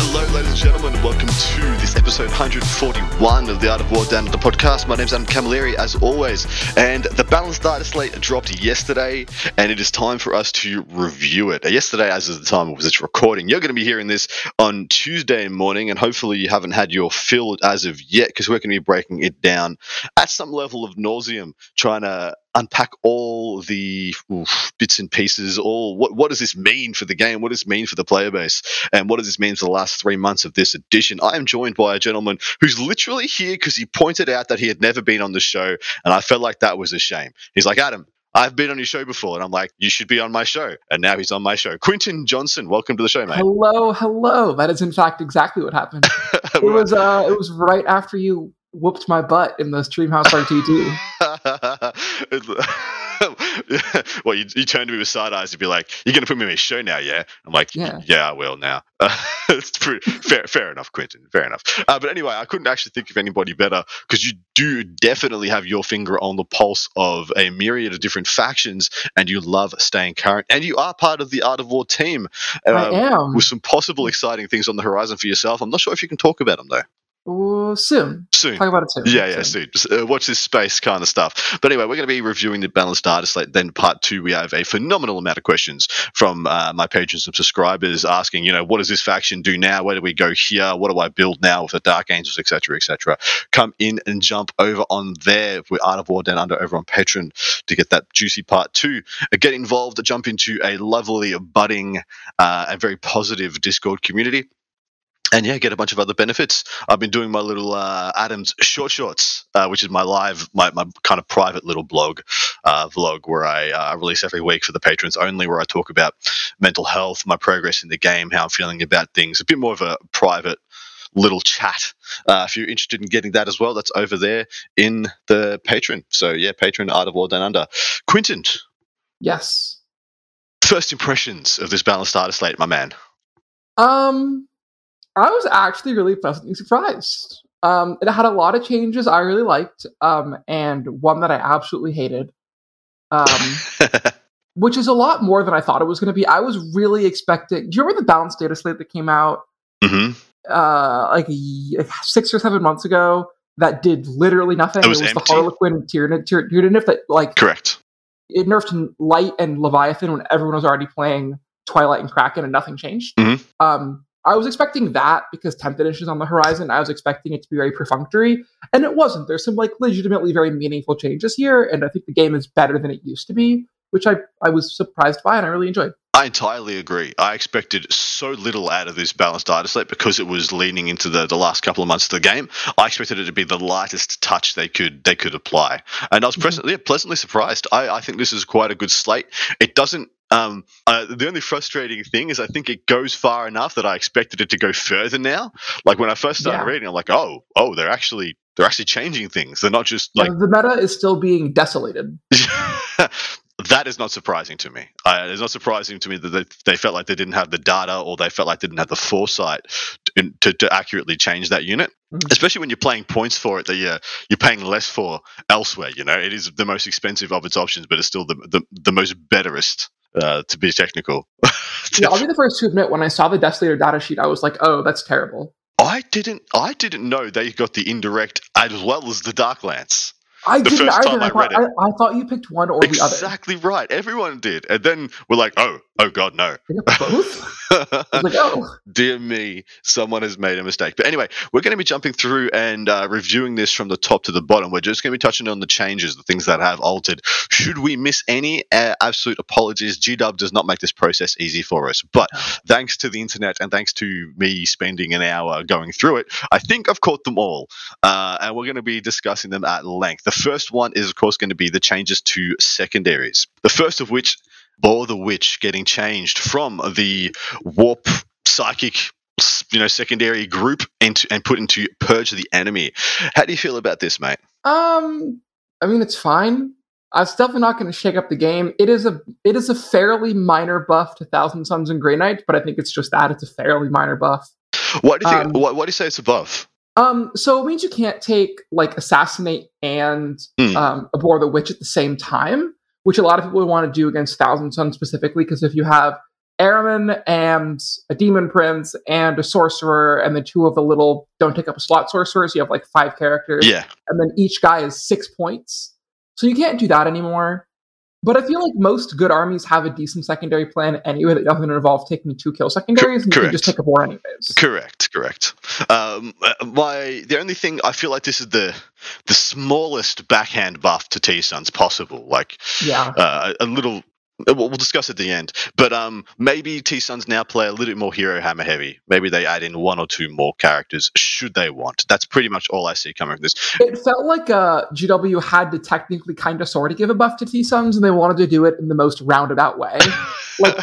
Hello, ladies and gentlemen, and welcome to this episode 141 of the Art of War Down the podcast. My name is Adam Camilleri, as always, and the balanced data slate dropped yesterday, and it is time for us to review it. Yesterday, as of the time of this recording, you're going to be hearing this on Tuesday morning, and hopefully you haven't had your fill as of yet, because we're going to be breaking it down at some level of nauseum, trying to unpack all the oof, bits and pieces. All what what does this mean for the game? What does this mean for the player base? And what does this mean for the last three months of this edition? I am joined by a gentleman who's literally here because he pointed out that he had never been on the show, and I felt like that was a shame. He's like, Adam. I've been on your show before, and I'm like, you should be on my show. And now he's on my show. Quinton Johnson, welcome to the show, mate. Hello, hello. That is in fact exactly what happened. it was uh, it was right after you whooped my butt in the Streamhouse RT2. well, you, you turn to me with side eyes and be like, "You're going to put me in a show now, yeah?" I'm like, "Yeah, yeah I will now." Uh, it's pretty fair, fair enough, Quinton. Fair enough. Uh, but anyway, I couldn't actually think of anybody better because you do definitely have your finger on the pulse of a myriad of different factions, and you love staying current. And you are part of the Art of War team. Um, I am with some possible exciting things on the horizon for yourself. I'm not sure if you can talk about them though. Soon. Soon. Talk about it soon. Yeah, yeah, soon. soon. Uh, watch this space kind of stuff. But anyway, we're going to be reviewing the balanced data slate. Then part two, we have a phenomenal amount of questions from uh, my patrons and subscribers asking, you know, what does this faction do now? Where do we go here? What do I build now with the Dark Angels, etc., etc. Come in and jump over on there with Art of War Down Under over on Patreon to get that juicy part two. Uh, get involved, jump into a lovely, budding, uh, and very positive Discord community and yeah, get a bunch of other benefits. I've been doing my little uh, Adams short shorts, uh, which is my live, my, my kind of private little blog uh, vlog where I uh, release every week for the patrons only, where I talk about mental health, my progress in the game, how I'm feeling about things. A bit more of a private little chat. Uh, if you're interested in getting that as well, that's over there in the patron. So yeah, patron Art of War Down Under. Quinton. Yes. First impressions of this balanced data slate, my man. Um, I was actually really pleasantly surprised. Um, it had a lot of changes I really liked, um, and one that I absolutely hated, um, which is a lot more than I thought it was going to be. I was really expecting. Do you remember the balanced data slate that came out mm-hmm. uh, like, like, six or seven months ago? That did literally nothing. It was, it was the Harlequin Tyranid, Tyranid that like correct. It nerfed Light and Leviathan when everyone was already playing Twilight and Kraken, and nothing changed. Mm-hmm. Um, I was expecting that because 10th edition is on the horizon. I was expecting it to be very perfunctory, and it wasn't. There's some like legitimately very meaningful changes here, and I think the game is better than it used to be, which I, I was surprised by and I really enjoyed. I entirely agree. I expected so little out of this balanced data slate because it was leaning into the, the last couple of months of the game. I expected it to be the lightest touch they could they could apply, and I was mm-hmm. pleasantly, yeah, pleasantly surprised. I, I think this is quite a good slate. It doesn't um, uh, the only frustrating thing is I think it goes far enough that I expected it to go further now. Like when I first started Yeah. reading, I'm like, oh, oh, they're actually they're actually changing things. They're not just like the meta is still being desolated. that is not surprising to me. Uh, it's not surprising to me that they, they felt like they didn't have the data or they felt like they didn't have the foresight to, to, to accurately change that unit. Mhm. Especially when you're paying points for it that you're, you're paying less for elsewhere. You know, it is the most expensive of its options, but it's still the the, the most betterest. Uh, to be technical, Yeah, I'll be the first to admit when I saw the Desolator data sheet, I was like, oh, that's terrible. I didn't. I didn't know they got the indirect as well as the dark lance. I The didn't first either. time I thought, I, I thought you picked one or the other. Exactly right. Everyone did, and then we're like, oh, oh god, no. Both? Like, oh. Dear me, someone has made a mistake. But anyway, we're going to be jumping through and uh, reviewing this from the top to the bottom. We're just going to be touching on the changes, the things that have altered. Should we miss any? Uh, absolute apologies. GW does not make this process easy for us. But thanks to the internet and thanks to me spending an hour going through it, I think I've caught them all. Uh, and we're going to be discussing them at length. The first one is, of course, going to be the changes to secondaries. The first of which Abhor the Witch getting changed from the warp psychic you know secondary group into and put into purge the enemy how do you feel about this mate Um, I mean, it's fine. Uh, it's definitely not going to shake up the game. It is a it is a fairly minor buff to Thousand Sons and Grey Knights, but I think it's just that it's a fairly minor buff. What do you think? Um, what, what do you say it's above? Um, so it means you can't take like assassinate and Hmm. um, abhor the witch at the same time, which a lot of people would want to do against Thousand Sons specifically, because if you have Ahriman and a demon prince and a sorcerer, and the two of the little don't take up a slot sorcerers, you have like five characters, Yeah, and then each guy is six points. So you can't do that anymore. But I feel like most good armies have a decent secondary plan anyway that doesn't involve taking two kill secondaries, and you can just correct. take Abhor anyways. correct, correct. Um, my the only thing I feel like this is the the smallest backhand buff to T Sons possible. Like Yeah. uh, a little. Uh, We'll we'll discuss at the end, but um, maybe T Sons now play a little bit more hero hammer heavy. Maybe they add in one or two more characters, should they want. That's pretty much all I see coming from this. It felt like uh, GW had to technically kind of sort of give a buff to T Sons, and they wanted to do it in the most roundabout way. Like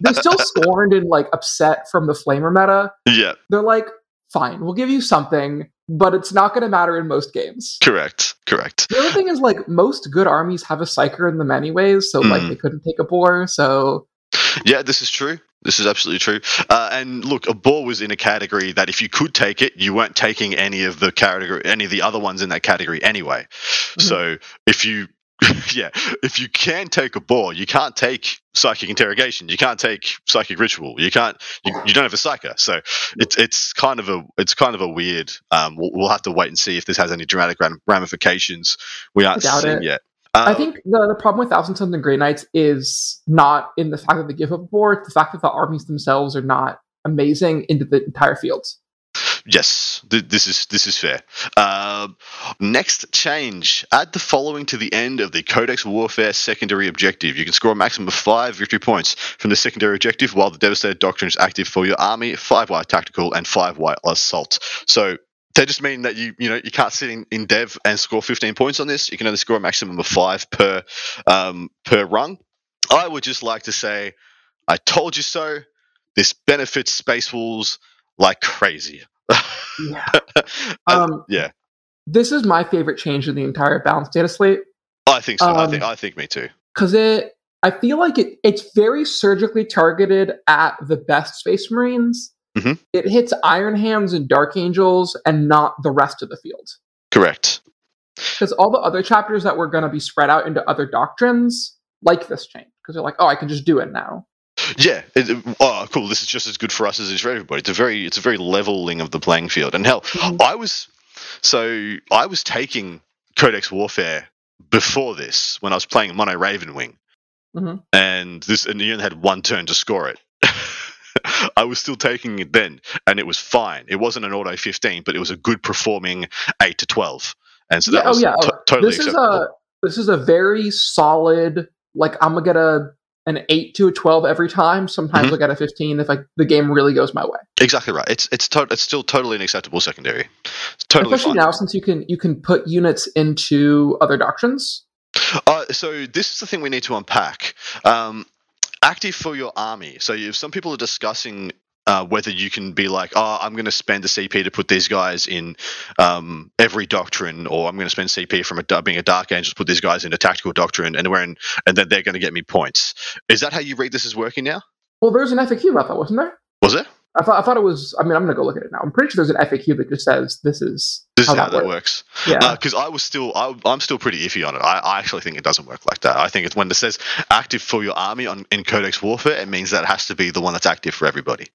they're still scorned and like upset from the Flamer meta. yeah, They're like, fine, we'll give you something, but it's not going to matter in most games. correct, correct. The other thing is like most good armies have a psyker in them anyways, so like Mm. they couldn't take Abhor. So Yeah, this is true. This is absolutely true. Uh, and look, Abhor was in a category that if you could take it, you weren't taking any of the category, any of the other ones in that category anyway. So if you, yeah, if you can take Abhor, you can't take psychic interrogation. You can't take psychic ritual. You can't. You, you don't have a psyker. So it's it's kind of a it's kind of a weird. Um, we'll, we'll have to wait and see if this has any dramatic ramifications. We aren't seeing it. yet. I Um, think the, the problem with Thousand Sons and Grey Knights is not in the fact that they give up Abhor, it's the fact that the armies themselves are not amazing into the entire field. Yes, th- this is this is fair. Um next change: add the following to the end of the Codex Warfare secondary objective. You can score a maximum of five victory points from the secondary objective while the Devastator Doctrine is active for your army. Five white tactical and five white assault. So they just mean that you you know you can't sit in, in Dev and score 15 points on this. You can only score a maximum of five per um, per rung. I would just like to say, I told you so. This benefits Space Wolves like crazy. Yeah. Um, yeah, this is my favorite change in the entire balanced data slate I think so. I um, think I think me too. because it. I feel like it, it's very surgically targeted at the best Space Marines. Mhm. It hits Iron Hands and Dark Angels and not the rest of the field. Correct. Because all the other chapters that were going to be spread out into other doctrines like this change. Because they're like, oh, I can just do it now. Yeah. It, oh, cool. This is just as good for us as it is for everybody. It's a very it's a very leveling of the playing field. And hell, Mhm. I was so I was taking Codex Warfare before this when I was playing Mono Raven Wing, Mhm. and this and you only had one turn to score it. I was still taking it then, and it was fine. It wasn't an auto 15, but it was a good performing 8 to 12. And so that Yeah, oh, was yeah, oh, to- totally this is a this is a very solid. Like I'm gonna get a an eight to a twelve every time. Sometimes Mhm. I'll get a fifteen if like the game really goes my way. Exactly right. It's it's to- it's still totally an acceptable secondary. It's totally Especially fine. now since you can you can put units into other doctrines. Uh, so this is the thing we need to unpack. Um, active for your army. So if some people are discussing uh, whether you can be like, oh, I'm going to spend a CP to put these guys in um, every doctrine, or I'm going to spend CP from a, being a Dark Angel to put these guys in a tactical doctrine, and we're in, and then they're going to get me points. Is that how you read this is working now? Well, there's an FAQ about that, wasn't there? Was it? I thought I thought it was. I mean, I'm gonna go look at it now. I'm pretty sure there's an FAQ that just says this is This is how how that works. Yeah. because I was still I, I'm still pretty iffy on it. I, I actually think it doesn't work like that. I think it's when it says active for your army on in Codex Warfare, it means that it has to be the one that's active for everybody.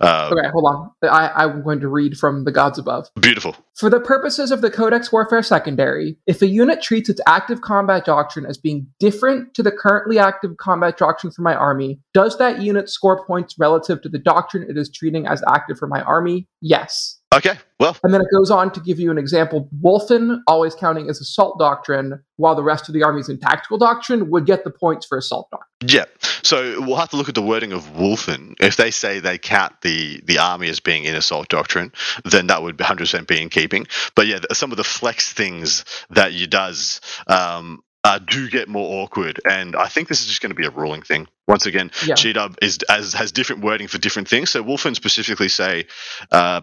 Uh, okay, hold on. I, I'm going to read from the gods above. Beautiful. For the purposes of the Codex Warfare Secondary, if a unit treats its active combat doctrine as being different to the currently active combat doctrine for my army, does that unit score points relative to the doctrine it is treating as active for my army? Yes. Okay. Well, And then it goes on to give you an example. Wulfen, always counting as assault doctrine, while the rest of the armies in tactical doctrine would get the points for assault doctrine. yeah. So we'll have to look at the wording of Wulfen. If they say they count the the army as being in assault doctrine, then that would 100% be in keeping. But yeah, some of the flex things that you does. Um, uh, do get more awkward. And I think this is just going to be a ruling thing. Once again, Yeah. GW is as has different wording for different things. So Wulfen specifically say, uh,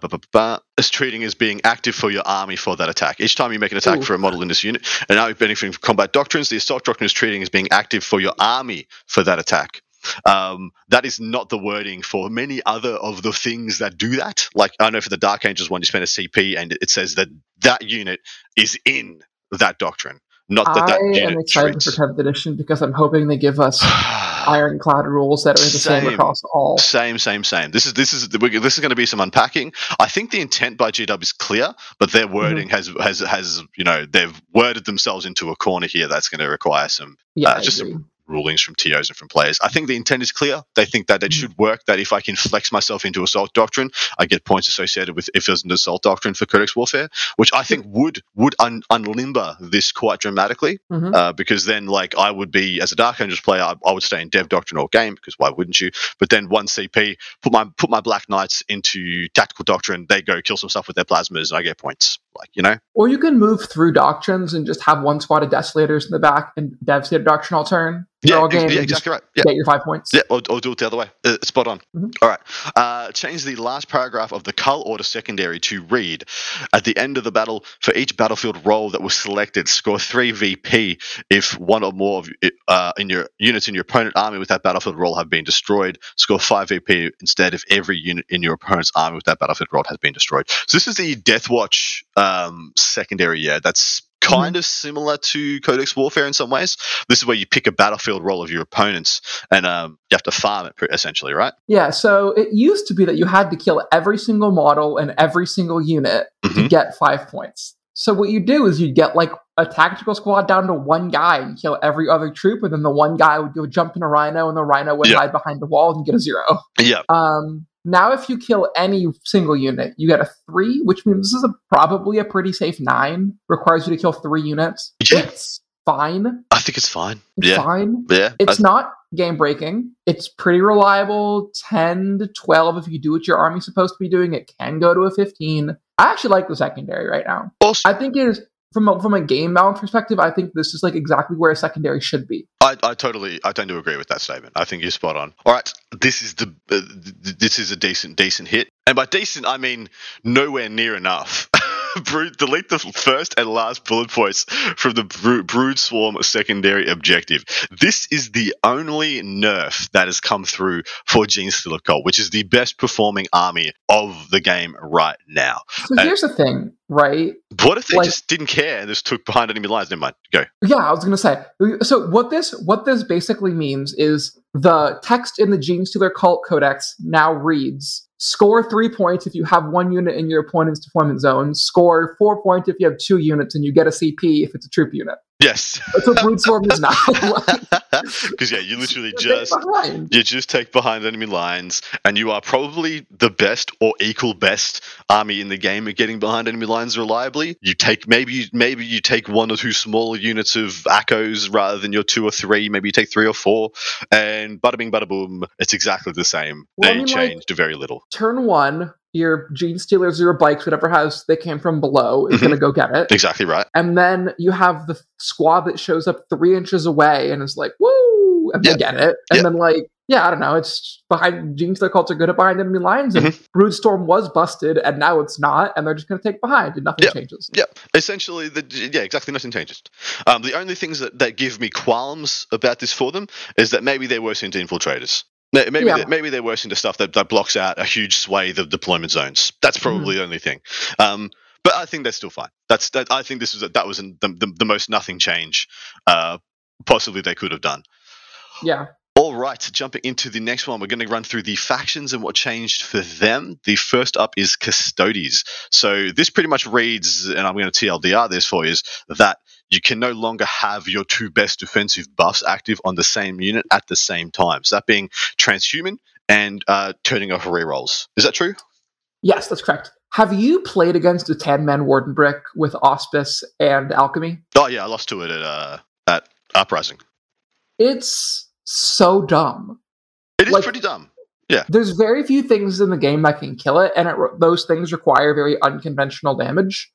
is treating as being active for your army for that attack. Each time you make an attack Ooh. for a model in this unit, and now you're benefiting from combat doctrines, the assault doctrine is treating as being active for your army for that attack. Um, that is not the wording for many other of the things that do that. Like I know for the Dark Angels one, you spend a CP and it says that that unit is in that doctrine, not that that I unit am excited treats. for 10th edition because I'm hoping they give us ironclad rules that are the same, Same. across all. Same, same, same. This is this is this is going to be some unpacking. I think the intent by GW is clear, but their wording has has has you know they've worded themselves into a corner here that's going to require some Yeah, Uh, just agree. Rulings from TOs and from players. I think the intent is clear. They think that it Mhm. should work. That if I can flex myself into assault doctrine, I get points associated with if there's an assault doctrine for Codex Warfare, which I think would would un- unlimber this quite dramatically. Mhm. Uh, because then, like, I would be as a Dark Angels player, I, I would stay in Dev Doctrine all game because why wouldn't you? But then one CP, put my put my Black Knights into Tactical Doctrine. They go kill some stuff with their plasmas, and I get points. Like, you know, Or you can move through doctrines and just have one squad of desolators in the back and Devastator Doctrine all turn. Yeah, game yeah, just exactly right. Yeah, Get your five points. Yeah, or, or do it the other way. Uh, spot on. Mhm. All right. Uh, change the last paragraph of the Cull Order secondary to read At the end of the battle, for each battlefield role that was selected, score 3 VP if one or more of uh, in your units in your opponent army with that battlefield role have been destroyed. Score 5 VP instead if every unit in your opponent's army with that battlefield role has been destroyed. So this is the Death Watch um, secondary, yeah. That's kind of similar to Codex Warfare in some ways. This is where you pick a battlefield role of your opponents and um, you have to farm it essentially, right? Yeah, so it used to be that you had to kill every single model and every single unit to Mhm. get five points. So what you do is you get like a tactical squad down to one guy and kill every other troop, and then the one guy would go jump in a rhino, and the rhino would Yeah. hide behind the wall and get a zero. Yeah. Um, now, if you kill any single unit, you get a three, which means this is a, probably a pretty safe nine. Requires you to kill three units. Yeah. It's fine. I think it's fine. It's yeah. fine. Yeah. It's not game breaking. It's pretty reliable. 10 to 12 if you do what your army's supposed to be doing. It can go to a 15. I actually like the secondary right now. also, I think it is from a, from a game balance perspective, I think this is like exactly where a secondary should be. I, I totally, I tend to agree with that statement. I think you're spot on. All right, this is the, uh, this is a decent, decent hit, and by decent I mean nowhere near enough. Brood, delete the first and last bullet points from the Bro- Brood Swarm secondary objective. This is the only nerf that has come through for Gene Stealer Cult, which is the best performing army of the game right now. So here's the thing, right? What if they Like- just didn't care and just took behind enemy lines? Never mind. Go. Yeah, I was gonna say. So what this what this basically means is the text in the Gene Stealer Cult Codex now reads: score three points if you have one unit in your opponent's deployment zone. Score four points if you have two units, and you get a CP if it's a troop unit. Yes. That's what Brood Swarm is now. Because yeah, you literally just you just take behind enemy lines, and you are probably the best or equal best army in the game at getting behind enemy lines reliably. You take maybe you, maybe you take one or two smaller units of Akos rather than your two or three. Maybe you take three or four, and bada bing bada boom, it's exactly the same. Well, I they mean, like- changed very little. Turn one, your Gene Stealers, your bikes, whatever house they came from below is Mhm. gonna go get it. Exactly right. And then you have the squad that shows up three inches away and is like, woo, and Yeah. they get it. And Yeah. then, like, yeah, I don't know. It's behind Genes their cults are good at behind enemy lines, and Mm-hmm. Brood Swarm was busted, and now it's not, and they're just going to take behind, and nothing Yeah. changes. Yeah, essentially, the, yeah, exactly. Nothing changes. Um, the only things that, that give me qualms about this for them is that maybe they're worse into infiltrators. May- Maybe Yeah. they're, maybe they're worse into stuff that, that blocks out a huge swathe of deployment zones. That's probably the only thing. Um, but I think they're still fine. That's that. I think this was that was the, the, the most nothing change uh, possibly they could have done. Yeah. All right, jumping into the next one, we're going to run through the factions and what changed for them. The first up is Custodes. So this pretty much reads, and I'm going to TLDR this for you, is that you can no longer have your two best defensive buffs active on the same unit at the same time. So that being Transhuman and uh, turning off rerolls. Is that true? Yes, that's correct. Have you played against a 10 man Warden Brick with Auspice and Alchemy? Oh yeah, I lost to it at uh, at Uprising. It's so dumb. It is Like- pretty dumb. Yeah. There's very few things in the game that can kill it, and it, those things require very unconventional damage.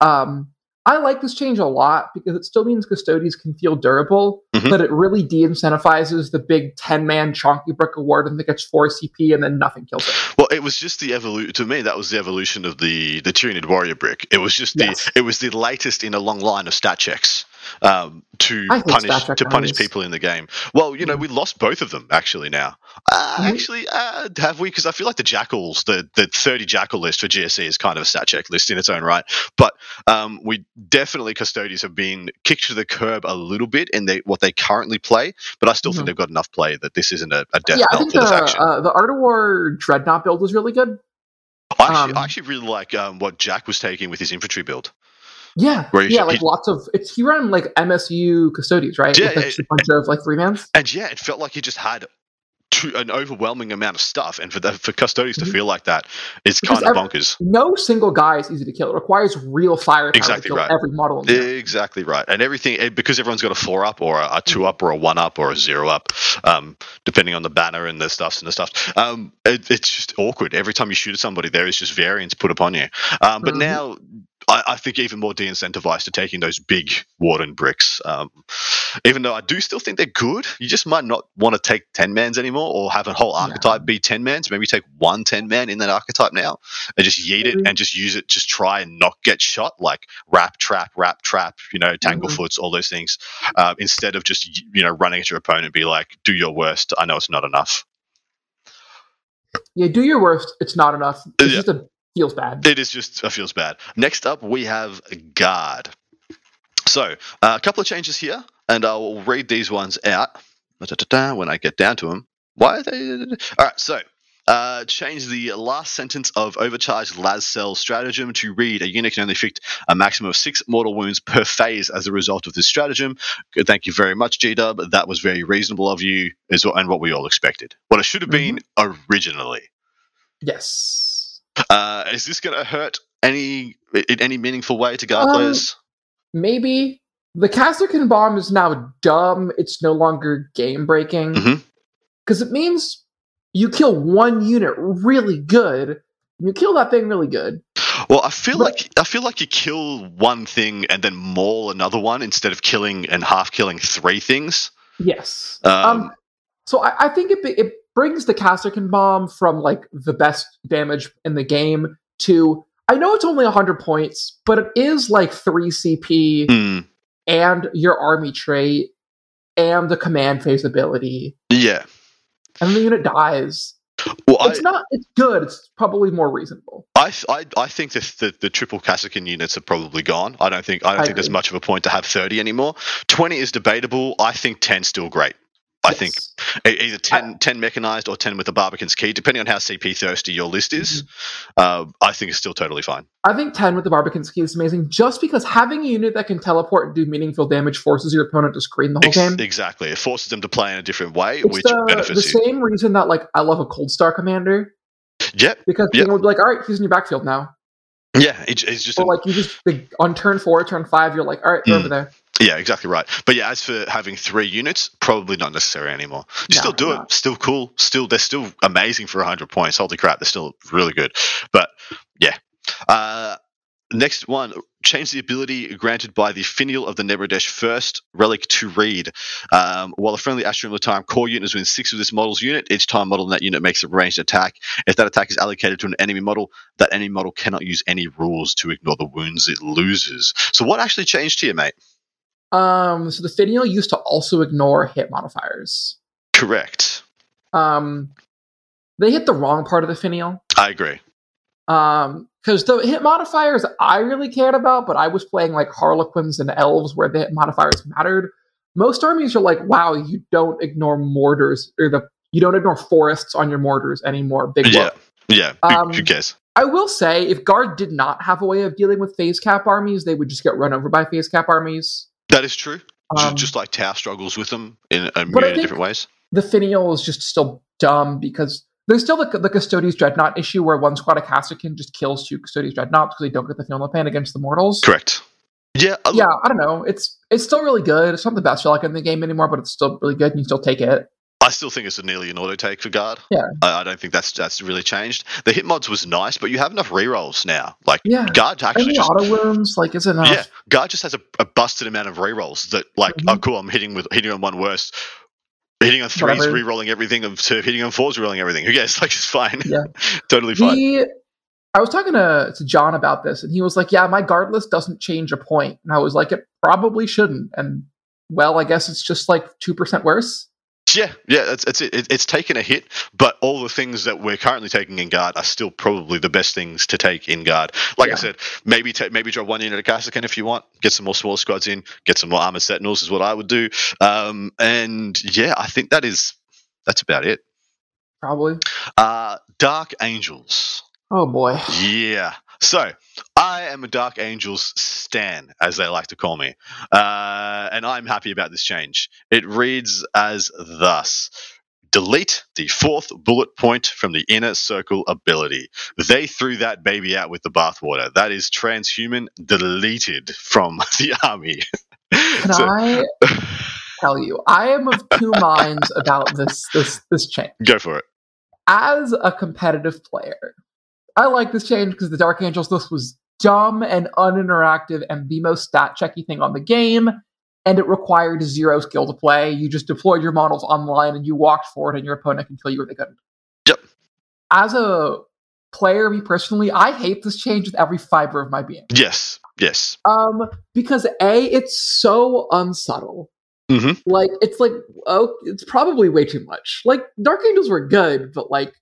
Um, I like this change a lot because it still means Custodes can feel durable, Mhm. but it really de-incentivizes the big ten-man chonky brick award and that gets four CP and then nothing kills it. Well, it was just the evolution. To me, that was the evolution of the the Tyranid Warrior brick. It was just the Yes. it was the latest in a long line of stat checks um, to punish to punish people in the game. Well, you know, we lost both of them actually now. Uh, Mhm. Actually, uh, have we? Because I feel like the jackals, the the thirty jackal list for GSC is kind of a stat check list in its own right. But um, we definitely custodians have been kicked to the curb a little bit in they, what they currently play. But I still Mhm. think they've got enough play that this isn't a, a death yeah, I knell think for the the faction. uh, the Art of War Dreadnought build was really good. I actually, Um, I actually really like um, what Jack was taking with his infantry build. Yeah, yeah, like he- lots of it's he ran like MSU custodians, right? Yeah, With like, yeah, a bunch of like three mans. And yeah, it felt like he just had too, an overwhelming amount of stuff. And for the, for custodians to Mhm. feel like that is kind of bonkers. No single guy is easy to kill. It requires real firepower Exactly to kill right. every model. In. Exactly right, and everything because everyone's got a four up or a, a two up or a one up or a zero up, um, depending on the banner and the stuffs and the stuff. Um, it, it's just awkward every time you shoot at somebody. There is just variance put upon you. Um, but Mhm. now, I, I think even more de-incentivized to taking those big warden bricks. Um, even though I do still think they're good, you just might not want to take ten mans anymore, or have a whole archetype be ten mans. Maybe take one 10 man in that archetype now, and just yeet it Mhm. and just use it. Just try and not get shot, like wrap trap, wrap trap. You know, tangle Mhm. foots, all those things. Um, instead of just you know running at your opponent, and be like, "Do your worst." I know it's not enough. Yeah, do your worst. It's not enough. It's Yeah. just a feels bad. It is just it feels bad. Next up, we have guard. So uh, a couple of changes here, and I'll read these ones out when I get down to them. Why are they? All right, so. Uh, change the last sentence of overcharged las cell stratagem to read a unit can only inflict a maximum of six mortal wounds per phase as a result of this stratagem. Good, thank you very much, G Dub. That was very reasonable of you, and what we all expected. What it should have been originally. Yes. Uh, is this going to hurt any in any meaningful way to guard Um, players? Maybe the Kasrkin bomb is now dumb. It's no longer game breaking because it means you kill one unit really good. You kill that thing really good. Well, I feel but- like I feel like you kill one thing and then maul another one instead of killing and half killing three things. Yes. Um, Um, so I, I think it it brings the Kasrkin bomb from like the best damage in the game to I know it's only hundred points, but it is like three CP hmm, and your army trait and the command phase ability, yeah. and the unit dies. Well, I, It's not. It's good. It's probably more reasonable. I, I, I think the, the, the triple Kasrkin units are probably gone. I don't think I don't I think there's much of a point to have thirty anymore. Twenty is debatable. I think 10's still great. I think either 10, 10 mechanized or 10 with the Barbicant's key, depending on how CP thirsty your list is. Mm-hmm. Uh, I think it's still totally fine. I think 10 with the Barbicant's key is amazing just because having a unit that can teleport and do meaningful damage forces your opponent to screen the whole Ex- game. exactly. It forces them to play in a different way, It's which the, the benefits you. same reason that like I love a Coldstar commander Yep. because Yep. people would be like, all right, he's in your backfield now. Yeah. It, it's just. Or a- like you just the, on turn four, turn five, you're like, all right, Mm. over there. Yeah, exactly right. But yeah, as for having three units, probably not necessary anymore. You No, still do it. Still cool. Still, they're still amazing for 100 points. Holy crap. They're still really good. But yeah. Uh, Next one, change the ability granted by the finial of the Nemrodesh first relic to read. Um, while a friendly Astrum time core unit is within six of this model's unit, each time model in that unit makes a ranged attack. If that attack is allocated to an enemy model, that enemy model cannot use any rules to ignore the wounds it loses. So what actually changed here, mate? Um, so the finial used to also ignore hit modifiers. Correct. Um, they hit the wrong part of the finial. I agree. Um, because the hit modifiers I really cared about, but I was playing like Harlequins and Elves where the hit modifiers mattered. Most armies are like, wow, you don't ignore mortars or the you don't ignore forests on your mortars anymore. Big Yeah. whoop. Yeah. Um, cares? I will say, if Guard did not have a way of dealing with phase cap armies, they would just get run over by phase cap armies. That is true. Um, just like Tau struggles with them in a I myriad of different ways. the finial is just still dumb because there's still the, the Custodes Dreadnought issue where one squad of Kasrkin just kills two Custodes Dreadnoughts because they don't get the finial pan against the mortals. Correct. Yeah. uh, Yeah, I don't know. It's it's still really good. It's not the best relic in the game anymore, but it's still really good and you still take it. I still think it's a nearly an auto take for guard. Yeah. I, I don't think that's that's really changed. The hit mods was nice, but you have enough rerolls now. Like Yeah. guard actually just auto wounds, like, is enough. yeah, guard just has a, a busted amount of rerolls that like Mhm. oh cool, I'm hitting with hitting on one worst. Hitting on threes, Whatever. re-rolling everything, of to hitting on fours, re-rolling everything. Who cares? Like it's fine. Yeah. totally fine. The, I was talking to, to John about this, and he was like, "Yeah, my guard list doesn't change a point." And I was like, "It probably shouldn't." And well, I guess it's just like two percent worse. Yeah, yeah, that's, that's it. it. It's taken a hit, but all the things that we're currently taking in guard are still probably the best things to take in guard. Like Yeah. I said, maybe ta maybe drop one unit of Kasrkin if you want, get some more small squads in, get some more armored sentinels is what I would do. Um, and yeah, I think that is that's about it. Probably. Uh, Dark Angels. Oh boy. Yeah. So I am a Dark Angels stan, as they like to call me, uh, and I'm happy about this change. It reads as thus. Delete the fourth bullet point from the inner circle ability. They threw that baby out with the bathwater. That is transhuman deleted from the army. Can So- I tell you? I am of two minds about this this this change. Go for it. As a competitive player, I like this change because the Dark Angels list was dumb and uninteractive and the most stat checky thing on the game. And it required zero skill to play. You just deployed your models online and you walked forward, and your opponent can kill you or they couldn't. Yep. As a player, me personally, I hate this change with every fiber of my being. Yes. Yes. Um, because a, it's so unsubtle. Mhm. Like it's like oh, it's probably way too much. Like Dark Angels were good, but like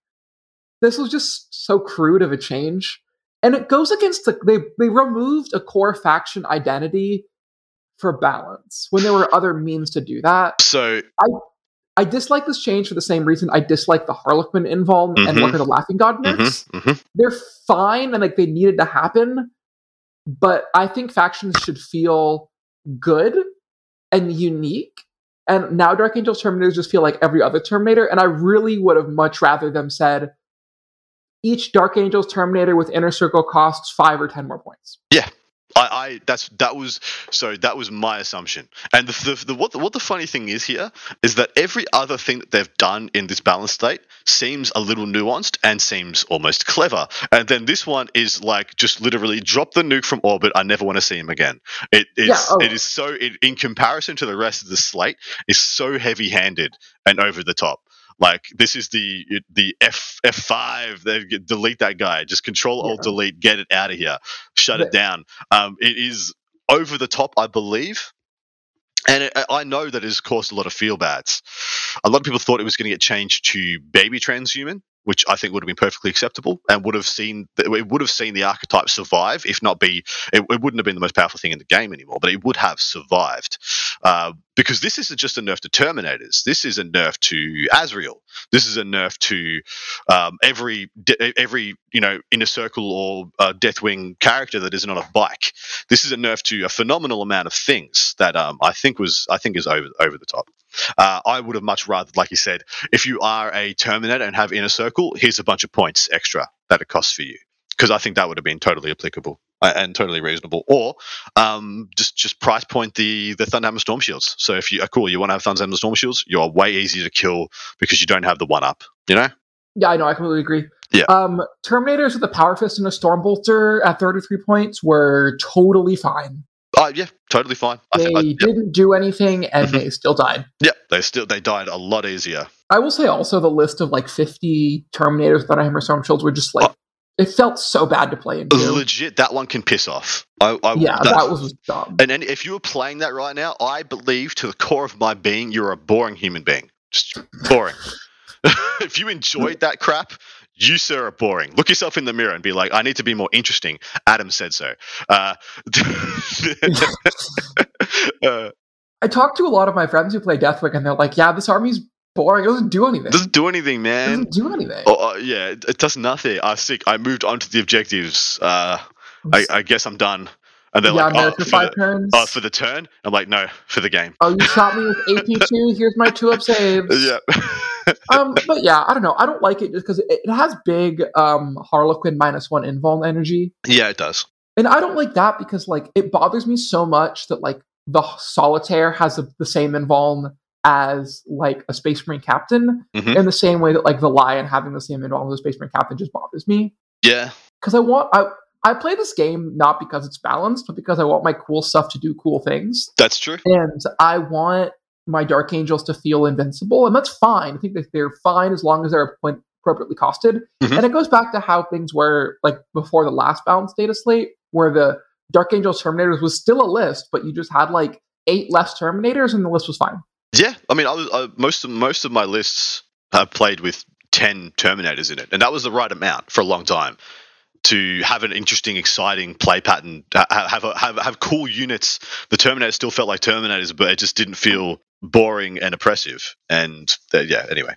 this was just so crude of a change, and it goes against the they they removed a core faction identity for balance when there were other means to do that. So I I dislike this change for the same reason I dislike the Harlequin invuln and Mhm. Luck of the Laughing God nerfs mhm, mhm. they're fine and like they needed to happen but i think factions should feel good and unique and now dark angels terminators just feel like every other terminator and i really would have much rather them said each dark angels terminator with inner circle costs five or ten more points I, I that's that was so that was my assumption. And the, the, the what the, what the funny thing is here is that every other thing that they've done in this balance state seems a little nuanced and seems almost clever. And then this one is like just literally drop the nuke from orbit. I never want to see him again. It is Yeah, oh. it is so it, in comparison to the rest of the slate is so heavy handed and over the top. Like this is the the F F five. They delete that guy. Just control alt Yeah. delete. Get it out of here. Shut Yeah. it down. Um, it is over the top, I believe, and it, I know that it has caused a lot of feel bads. A lot of people thought it was going to get changed to baby transhuman, which I think would have been perfectly acceptable and would have seen it would have seen the archetype survive, if not be. It, it wouldn't have been the most powerful thing in the game anymore, but it would have survived uh, because this isn't just a nerf to Terminators. This is a nerf to Azrael. This is a nerf to um, every every you know inner circle or uh, Deathwing character that isn't on a bike. This is a nerf to a phenomenal amount of things that um, I think was I think is over over the top. Uh, I would have much rather, like you said, if you are a Terminator and have inner circle, here's a bunch of points extra that it costs for you because I think that would have been totally applicable and totally reasonable. Or um, just just price point the the Thunderhammer Storm Shields. So if you are cool, you want to have Thunderhammer Storm Shields, you are way easier to kill because you don't have the one up. You know? yeah i know i completely agree Yeah. um terminators with a power fist and a storm bolter at 33 points were totally fine Oh yeah, totally fine. I they think, I, yeah, didn't do anything and Mhm. they still died yeah, they still they died a lot easier. I will say also the list of like 50 Terminators that I hammer storm shields were just like it felt so bad to play into. Legit, that one can piss off. I, I, yeah, that was dumb. And, and if you were playing that right now, I believe to the core of my being, you're a boring human being. Just boring. if you enjoyed that crap, you sir are boring. Look yourself in the mirror and be like, I need to be more interesting. Adam said so. Uh, uh, I talked to a lot of my friends who play Deathwing and they're like, yeah, this army's boring. It doesn't do anything. It doesn't do anything, man. It doesn't do anything. Oh, uh, yeah, it, it does nothing. I sick. I moved on to the objectives. Uh, I, I guess I'm done. And they're yeah, like, oh for, the, turns. oh, for the turn? I'm like, no, for the game. oh, you shot me with AP2. Here's my two up saves. Yeah. um, but yeah, I don't know. I don't like it just because it, it has big um, Harlequin minus one invuln energy. yeah, it does. And I don't like that because like it bothers me so much that like the solitaire has a, the same invuln as like a Space Marine captain Mhm. in the same way that like the Lion having the same involvement as a Space Marine captain just bothers me Yeah. because I want I I play this game not because it's balanced, but because I want my cool stuff to do cool things, That's true. and I want my Dark Angels to feel invincible, and that's fine. I think that they're fine as long as they're appropriately costed, Mhm. and it goes back to how things were like before the last balanced data slate, where the Dark Angels Terminators was still a list, but you just had like eight less Terminators, and the list was fine. Yeah. I mean, I was, I, most of most of my lists have played with ten Terminators in it, and that was the right amount for a long time to have an interesting, exciting play pattern. ha- Have have have cool units. The Terminators still felt like Terminators, but it just didn't feel boring and oppressive. And uh, yeah. Anyway,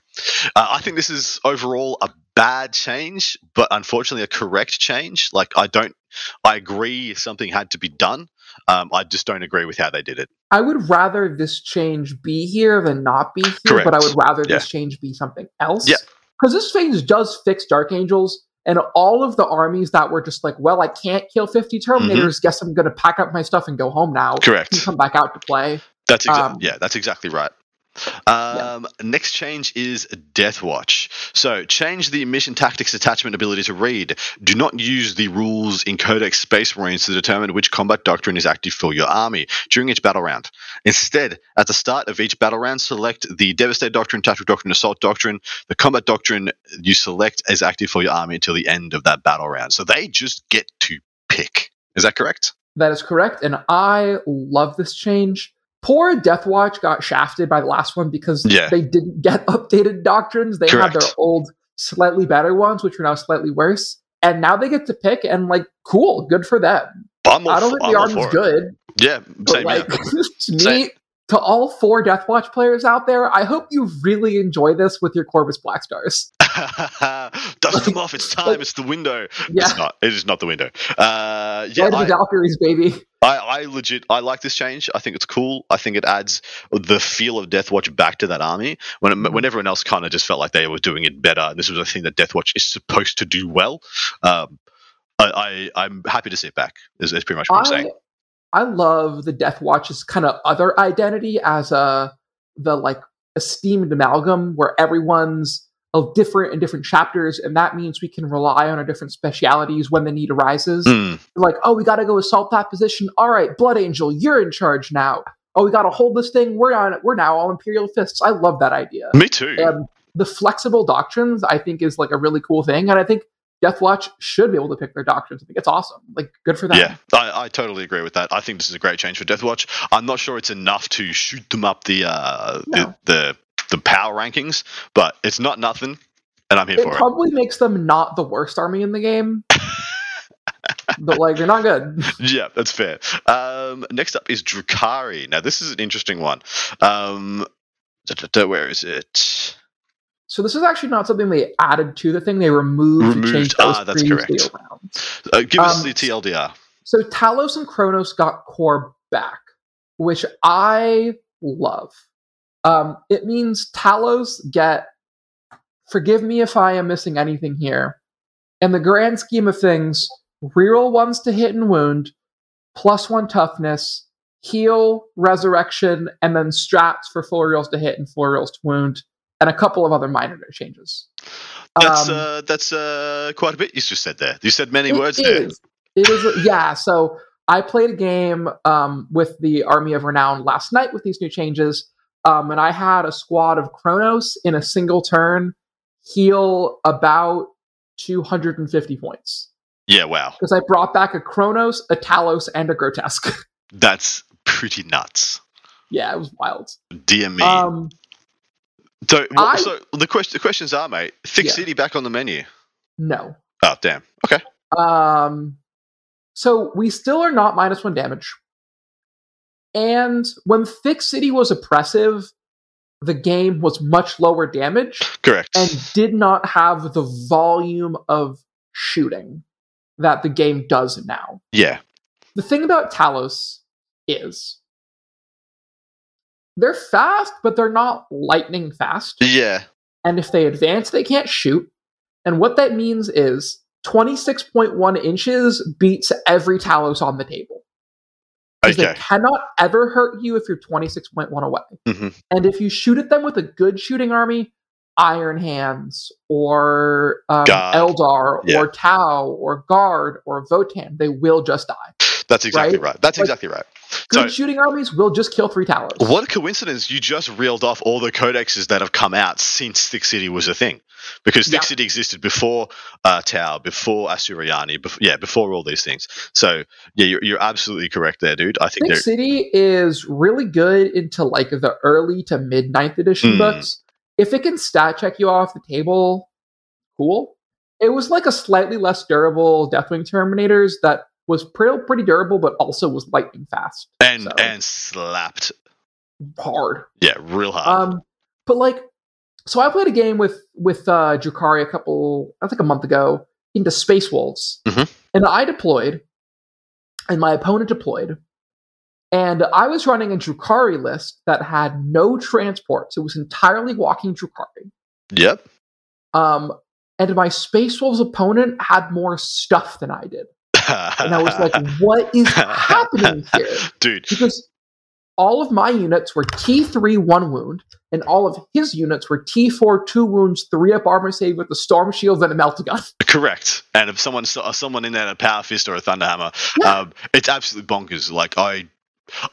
uh, I think this is overall a bad change, but unfortunately a correct change. Like I don't. I agree something had to be done. Um, I just don't agree with how they did it. I would rather this change be here than not be here, Correct. but I would rather Yeah. this change be something else. Yeah. Because this change does fix Dark Angels and all of the armies that were just like, well, I can't kill 50 Terminators. Guess I'm going to pack up my stuff and go home now. Mm-hmm. Correct. Come back out to play. That's exa- Um, yeah, that's exactly right. Um, Next change is Death Watch. So change the mission tactics attachment ability to read. Do not use the rules in Codex Space Marines to determine which combat doctrine is active for your army during each battle round. Instead, at the start of each battle round, select the Devastate Doctrine, Tactical Doctrine, Assault Doctrine. The combat doctrine you select is active for your army until the end of that battle round. So they just get to pick. Is that correct? That is correct. And I love this change. Poor Death Watch got shafted by the last one because Yeah. they didn't get updated doctrines. They had their old, slightly better ones, which are now slightly worse. And now they get to pick, and like, cool, good for them. I don't think the army's good, Yeah, but same like me, Same. To all four Death Watch players out there, I hope you really enjoy this with your Corvus Black Stars. Dust them off. It's time. It's the window. Yeah, It's not. It is not the window. Uh, yeah, I, the Valkyries, baby. I, I legit. I like this change. I think it's cool. I think it adds the feel of Deathwatch back to that army when it, Mhm. when everyone else kind of just felt like they were doing it better. And this was a thing that Deathwatch is supposed to do well. Um, I, I I'm happy to sit back. Is, is pretty much what I'm saying. I love the Death Watch's kind of other identity as a the like esteemed amalgam where everyone's a different in different chapters, and that means we can rely on our different specialities when the need arises. Mm, Like, oh, we got to go assault that position. All right, Blood Angel, you're in charge now. Oh, we got to hold this thing. We're on. We're now all Imperial fists. I love that idea. me too. And the flexible doctrines, I think, is like a really cool thing, and I think Deathwatch should be able to pick their doctrines. I think it's awesome. Like, good for them. Yeah, I, I totally agree with that. I think this is a great change for Deathwatch. I'm not sure it's enough to shoot them up the uh, No. the, the the power rankings, but it's not nothing, and I'm here it for it. probably makes them not the worst army in the game. but like they're not good. Yeah, that's fair. Um, next up is Drukhari. Now, this is an interesting one. Um, where is it? So this is actually not something they added to the thing. They removed, Removed. to change Ah, that's correct. around. Uh, give us Um, the TLDR. So Talos and Cronos got core back, which I love. Um, it means Talos get. Forgive me if I am missing anything here. In the grand scheme of things, reroll ones to hit and wound, plus one toughness, heal, resurrection, and then strats for full rerolls to hit and full rerolls to wound, and a couple of other minor changes. That's Um, uh, that's uh, quite a bit you just said there. You said many words there. is. It is. Yeah. So I played a game um, with the Army of Renown last night with these new changes, um, and I had a squad of Cronos in a single turn heal about 250 points Yeah, wow, because I brought back a Cronos, a Talos, and a Grotesque. that's pretty nuts. yeah, it was wild. Dear me. Um, so, I- so the question, the questions are, mate. Thick Yeah. City back on the menu. no. Oh, damn. Okay. Um, so we still are not minus one damage. And when Thick City was oppressive, the game was much lower damage Correct. and did not have the volume of shooting that the game does now. yeah. The thing about Talos is they're fast, but they're not lightning fast. Yeah. And if they advance, they can't shoot. And what that means is 26.1 inches beats every Talos on the table. Okay. they cannot ever hurt you if you're 26.1 away. Mhm. And if you shoot at them with a good shooting army, Iron Hands or um, Eldar Yeah. or Tau or Guard or Votann, they will just die. That's exactly Right? right. That's Like- exactly right. Good So- shooting armies will just kill three Talos. What a coincidence! You just reeled off all the codexes that have come out since Thick City was a thing, because Yeah. City existed before uh, Tau, before Asuryani, bef- yeah, before all these things. So yeah, you're, you're absolutely correct there, dude. I think they're City is really good into like the early to mid ninth edition Hmm. books. If it can stat check you off the table, cool. It was like a slightly less durable Deathwing Terminators that was pretty, pretty durable, but also was lightning fast. and so. and slapped, hard. yeah, real hard. Um, but like, so I played a game with with uh, Drukhari a couple, I think a month ago, into Space Wolves, Mhm. and I deployed, and my opponent deployed, and I was running a Drukhari list that had no transports. It was entirely walking Drukhari. yep. Um, and my Space Wolves opponent had more stuff than I did, and I was like, "What is happening here?" dude, because all of my units were T3 one wound, and all of his units were T4 two wounds, three up armor save with a storm shield and a melt gun. correct. And if someone uh, someone in there a power fist or a thunderhammer, Yeah. um, it's absolutely bonkers. Like I,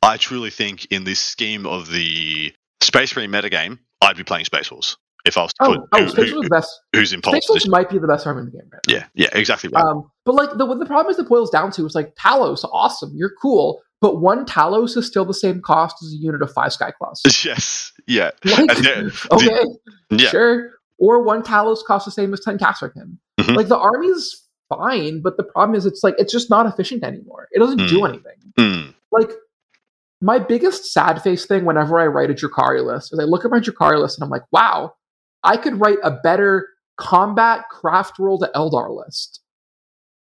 I truly think in this scheme of the Space Marine metagame, I'd be playing Space Wolves if I was to Oh, put oh, who- Space who- the best. who's in pole position. might be the best army in the game right. Yeah, yeah, exactly right. Um, but like the the problem is it boils down to is like Talos, awesome, you're cool, but one Talos is still the same cost as a unit of five Skyclaws. yes, yeah, Like, then- okay, yeah. sure. Or one Talos costs the same as ten Kasrkin. Mhm. Like the army's fine, but the problem is it's like it's just not efficient anymore. It doesn't do Mm. anything. Mm, like my biggest sad face thing whenever I write a Drukhari list is I look at my Drukhari list and I'm like, wow, I could write a better combat craft roll to Eldar list.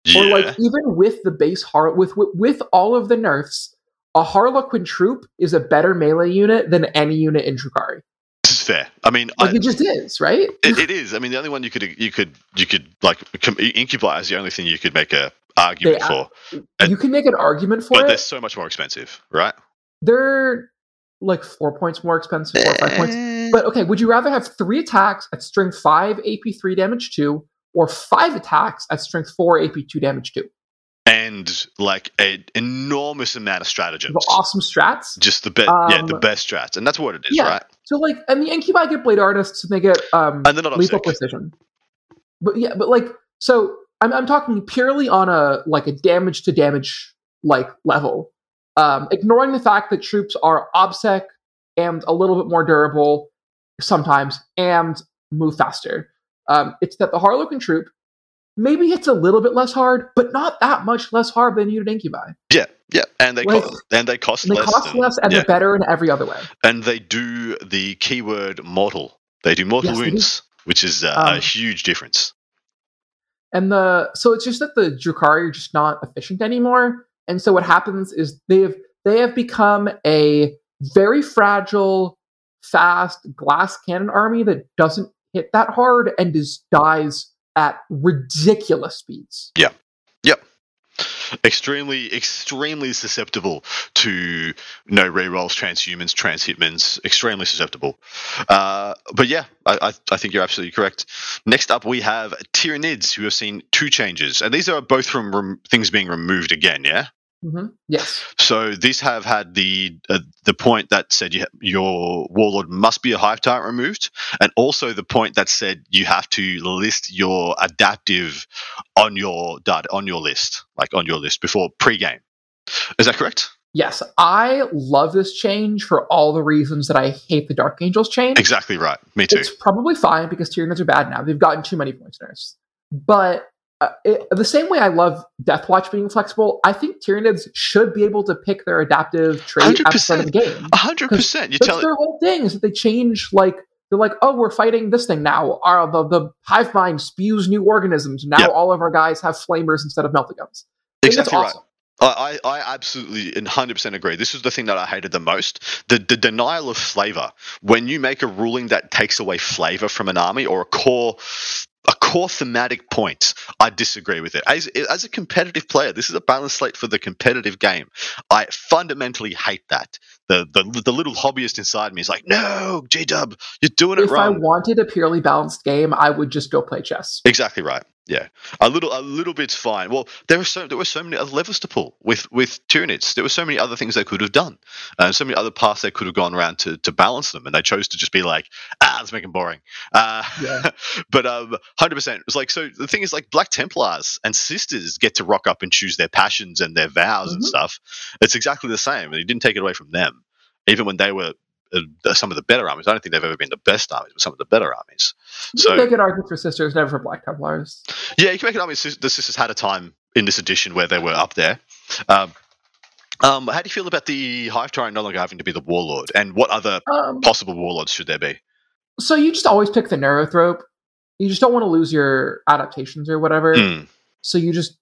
yeah, Or like even with the base Har with, with with all of the nerfs, a Harlequin troop is a better melee unit than any unit in Drukhari. this is fair. I mean, Like I, it just is, right? it, it is. I mean, the only one you could you could you could like com- Incubi is the only thing you could make a argument They- for, and- you can make an argument for but they're so much more expensive, right? They're like four points more expensive, four or five points. But okay, would you rather have three attacks at strength five, AP three damage two, or five attacks at strength four, AP two damage two? and like an enormous amount of stratagems. The awesome strats. Just the best, yeah, the Um, best strats, and that's what it is, yeah. right? So like, and the Incubi get blade artists, and they get um, And they're not lethal precision. But yeah, but like, so I'm I'm talking purely on a like a damage to damage like level, um, ignoring the fact that troops are obsec and a little bit more durable sometimes and move faster. Um, it's that the Harlequin troop maybe it's a little bit less hard, but not that much less hard than unit Incubi. Yeah, yeah, and they Like- cost, and they cost And they less. cost than- less and yeah. they're better in every other way. and they do the keyword mortal. They do mortal Yes, they do. wounds, which is uh, a Um, huge difference. And the so it's just that the Drukhari are just not efficient anymore. And so what happens is they have they have become a very fragile, fast glass cannon army that doesn't hit that hard and is dies at ridiculous speeds. Yeah. Yep. Extremely, extremely susceptible to no rerolls, transhumans, transhitmans. Extremely susceptible. Uh, but yeah, I, I, I think you're absolutely correct. Next up, we have Tyranids, who have seen two changes, and these are both from rem- things being removed again. Yeah. Hmm Yes. So these have had the uh, the point that said you your warlord must be a hive tyrant removed, and also the point that said you have to list your adaptive on your data on your list, like on your list before pre-game. Is that correct? Yes. I love this change for all the reasons that I hate the Dark Angels change. Exactly right. Me too. It's probably fine because Tyranids are bad now. They've gotten too many points poisoners. But uh, it, the same way I love Deathwatch being flexible, I think Tyranids should be able to pick their adaptive trait at the start of the game. A hundred percent. You tell their whole thing is that they change like they're like, oh, we're fighting this thing now. Our the, the hive mind spews new organisms. Now Yeah. all of our guys have flamers instead of melta guns. I think that's exactly right. awesome. I, I I absolutely and hundred percent agree. This is the thing that I hated the most: the the denial of flavor. When you make a ruling that takes away flavor from an army or a core core thematic point I disagree with it. As, as a competitive player, this is a balance slate for the competitive game. I fundamentally hate that. The the, the little hobbyist inside me is like, no, G Dub, you're doing it if I wanted a purely balanced game, I would just go play chess. Exactly right. Yeah, a little, a little bit's fine. Well, there were so there were so many other levers to pull with with Tyranids. There were so many other things they could have done, and so many other paths they could have gone around to to balance them, and they chose to just be like, ah, let's make them boring. Uh, Yeah. but um, hundred percent. It's like so. The thing is, like Black Templars and Sisters get to rock up and choose their passions and their vows and Mhm. stuff. It's exactly the same, and he didn't take it away from them, even when they were. Uh, some of the better armies. I don't think they've ever been the best armies, but some of the better armies. You So- can make an argument for sisters, never for Black Templars. Yeah, you can make an sis- the sisters had a time in this edition where they were up there. Um, um, how do you feel about the Hive Tyrant no longer having to be the warlord? And what other Um, possible warlords should there be? so you just always pick the Neurothrope. You just don't want to lose your adaptations or whatever. Mm, So you just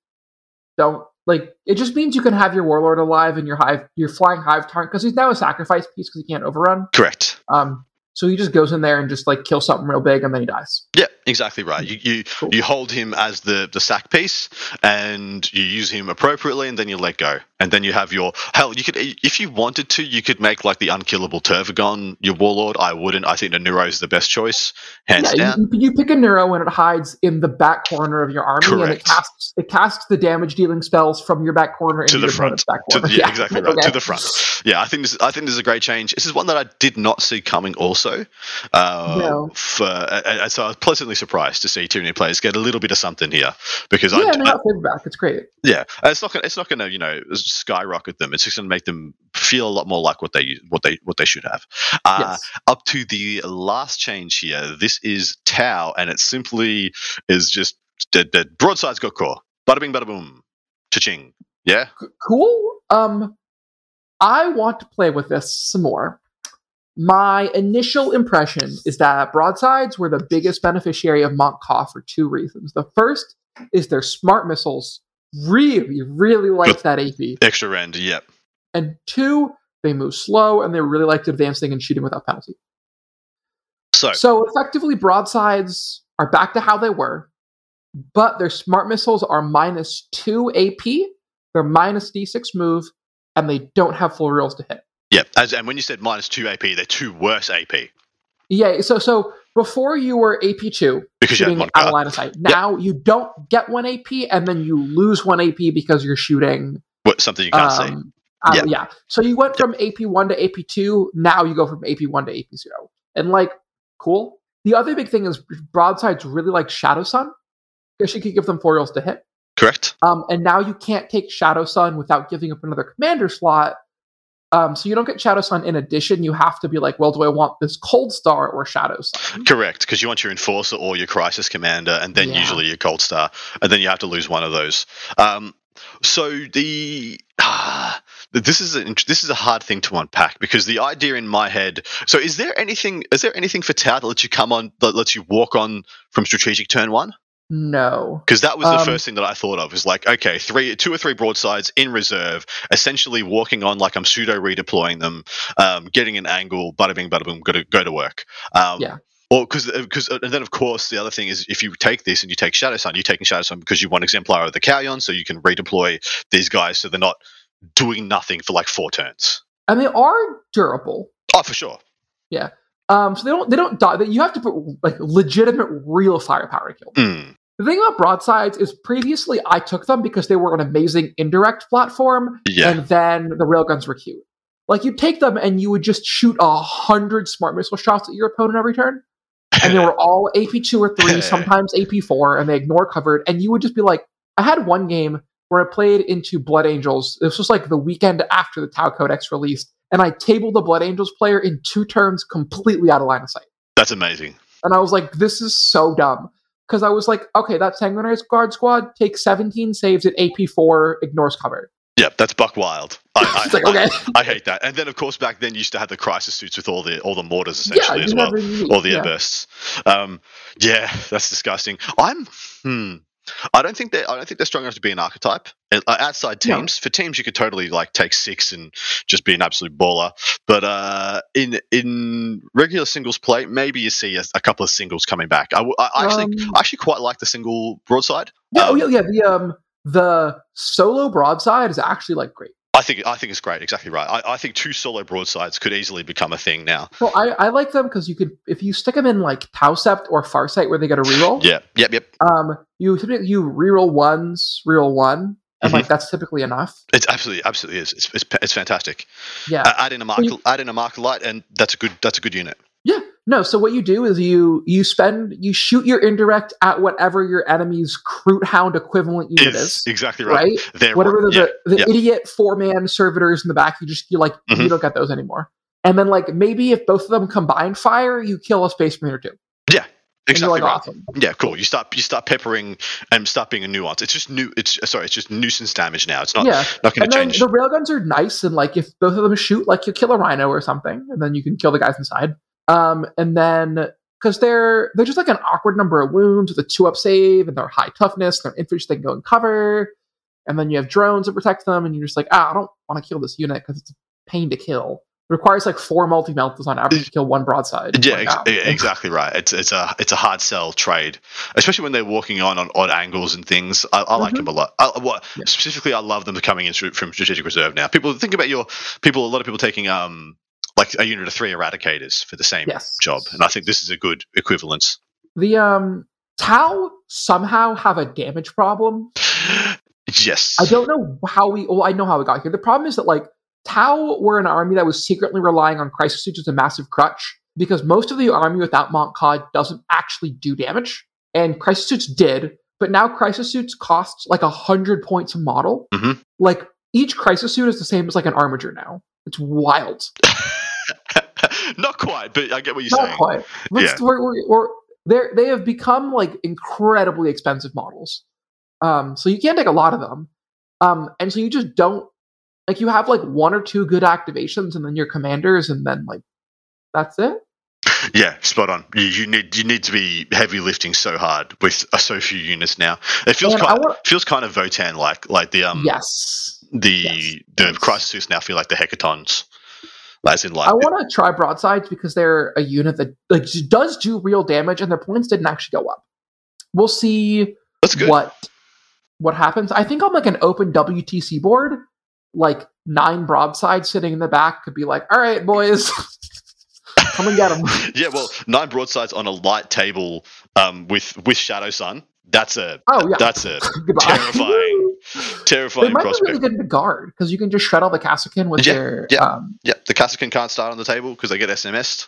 don't like. It just means you can have your warlord alive and your hive, your flying hive tyrant, because he's now a sacrifice piece because he can't overrun. correct. Um, so he just goes in there and just like kills something real big and then he dies. Yeah, exactly right. You you, Cool. you hold him as the, the sack piece, and you use him appropriately, and then you let go, and then you have your hell. You could, if you wanted to, you could make like the unkillable Tervigon your warlord. I wouldn't. I think the Neuro is the best choice, hands yeah, down. you, you pick a neuro and it hides in the back corner of your army and it casts it casts the damage dealing spells from your back corner into To the front. To corner. the, yeah, exactly right. okay. To the front. Yeah, I think this. I think this is a great change. This is one that I did not see coming. Also, uh, No. for uh, uh, so I was pleasantly surprised to see Tyranid players get a little bit of something here because Yeah, I, I favor back. It's great. yeah, it's not gonna it's not gonna you know skyrocket them. It's just gonna make them feel a lot more like what they what they what they should have. Uh, yes. Up to the last change here. This is Tau, and it simply is just dead. dead. Broadside's got core. Bada bing, bada boom, cha-ching. Yeah. Cool. Um, I want to play with this some more. My initial impression is that broadsides were the biggest beneficiary of Mont'ka for two reasons. The first is their smart missiles really, really liked that AP, Extra rend. Yep. and two, they move slow and they really liked advancing and shooting without penalty. So So effectively, broadsides are back to how they were, but their smart missiles are minus two AP, they're minus D6 move, and they don't have full reels to hit. Yep. As, and when you said minus two AP, they're two worse AP Yeah, so so before you were AP two because shooting one out of line of sight. Now you don't get one AP, and then you lose one AP because you're shooting. What, something you can't see. um, Yeah. yeah. So you went from AP one to AP two. Now you go from AP one to AP zero, and like cool. The other big thing is broadsides really like Shadowsun because she could give them four reels to hit. Correct. Um, and now you can't take Shadowsun without giving up another commander slot. Um, so you don't get Shadowsun in addition. You have to be like, well, do I want this Coldstar or Shadowsun? Correct. Because you want your enforcer or your crisis commander, and then Yeah. usually your cold star, and then you have to lose one of those. Um, so the ah, this is a this is a hard thing to unpack because the idea in my head. So is there anything is there anything for Tau that lets you come on that lets you walk on from strategic turn one? No. Because that was the Um, first thing that I thought of. Is like, okay, three, two or three broadsides in reserve, essentially walking on like I'm pseudo redeploying them, um, getting an angle, bada bing, bada boom, go to go to work. Um, Yeah. Or because because and then of course the other thing is if you take this and you take Shadowsun, you're taking Shadowsun because you want Exemplar of the Kauyon, so you can redeploy these guys so they're not doing nothing for like four turns. And they are durable. Oh, for sure. Um, so they don't they don't die. You have to put like legitimate real firepower to kill them. Mm, The thing about broadsides is previously I took them because they were an amazing indirect platform, yeah. and then the railguns were cute. Like you'd take them and you would just shoot a hundred smart missile shots at your opponent every turn, and they were all AP two or three, sometimes AP four, and they ignore covered. And you would just be like, I had one game where I played into Blood Angels. This was like the weekend after the Tau Codex released, and I tabled the Blood Angels player in two turns, completely out of line of sight. That's amazing. And I was like, this is so dumb. Because I was like, okay, that Sanguinary Guard squad takes 17 saves at AP4, ignores cover. Yeah, that's Buck Wild. I, I, like, okay. I hate that. And then of course back then you used to have the crisis suits with all the all the mortars essentially you as well. Or the yeah. airbursts. Um, yeah, that's disgusting. I'm hmm. I don't think they I don't think they're strong enough to be an archetype. Uh, outside No. teams, for teams you could totally like take six and just be an absolute baller. But uh, in in regular singles play, maybe you see a, a couple of singles coming back. I, I actually Um, I actually quite like the single broadside. Yeah, oh Um, yeah, yeah. The um the solo broadside is actually like great. I think I think it's great. Exactly right. I, I think two solo broadsides could easily become a thing now. Well, I, I like them because you could if you stick them in like Tau Sept or Farsight where they get a reroll. Yeah. Yep. Yep. Um, you typically- you reroll ones, reroll one, and Mm-hmm. like that's typically enough. It's absolutely absolutely is. It's it's, it's fantastic. Yeah. Uh, add in a mark you- add in a marker light, and that's a good that's a good unit. Yeah. No, so what you do is you you spend you shoot your indirect at whatever your enemy's Kroot Hound equivalent unit Is exactly right. Right? They're Whatever the, yeah, the, the yeah. idiot four man servitors in the back, you just you like Mhm. you don't get those anymore. And then like maybe if both of them combine fire, you kill a space marine or two. You're exactly like right. awesome. Yeah, cool. You stop. you stop peppering and stop being a nuance. It's just new. It's sorry. It's just nuisance damage now. It's not yeah. not going And to then change. the railguns are nice and like if both of them shoot, like you kill a rhino or something, and then you can kill the guys inside. Um and then because they're they're just like an awkward number of wounds with a two up save and they're high toughness, they're infantry they can go and cover, and then you have drones that protect them, and you're just like, ah, I don't want to kill this unit because it's a pain to kill. It requires like four multi melts on average to kill one broadside. yeah, Like, ex- ah. exactly right. It's it's a it's a hard sell trade, especially when they're walking on on odd angles and things. I, I like Mhm. them a lot. I, what Yeah. specifically, I love them coming in from strategic reserve now. People think about your people. A lot of people taking um like a unit of three eradicators for the same Yes. job, and I think this is a good equivalence. The um Tau somehow have a damage problem. yes, I don't know how we. Well, I know how we got here. The problem is that like Tau were an army that was secretly relying on crisis suits as a massive crutch because most of the army without Mont'ka doesn't actually do damage, and crisis suits did. But now crisis suits cost like a hundred points a model. Mhm. Like each crisis suit is the same as like an Armiger now. It's wild. Not quite, but I get what you're Not saying. quite. Let's, Yeah. we're, we're, we're, they're, they have become like incredibly expensive models. Um, so you can't take a lot of them. Um, and so you just don't like you have like one or two good activations and then your commanders and then like that's it. Yeah, spot on. You, you need you need to be heavy lifting so hard with uh, so few units now. It feels And kind wanna- feels kind of Votann like like the um yes. The yes, the yes. crisis suits now feel like the Hekatons. As in like I want to try broadsides because they're a unit that like does do real damage and their points didn't actually go up. We'll see that's good. what what happens. I think on like an open WTC board, like nine broadsides sitting in the back could be like, all right, boys, come and get them. Yeah, well, nine broadsides on a light table um, with with Shadowsun. That's a Oh yeah, that's a terrifying, terrifying might be really good guard because you can just shred all the Kasrkin with Yeah, their. yeah. Um, Yeah, the Kasrkin can't start on the table because they get SMS'd.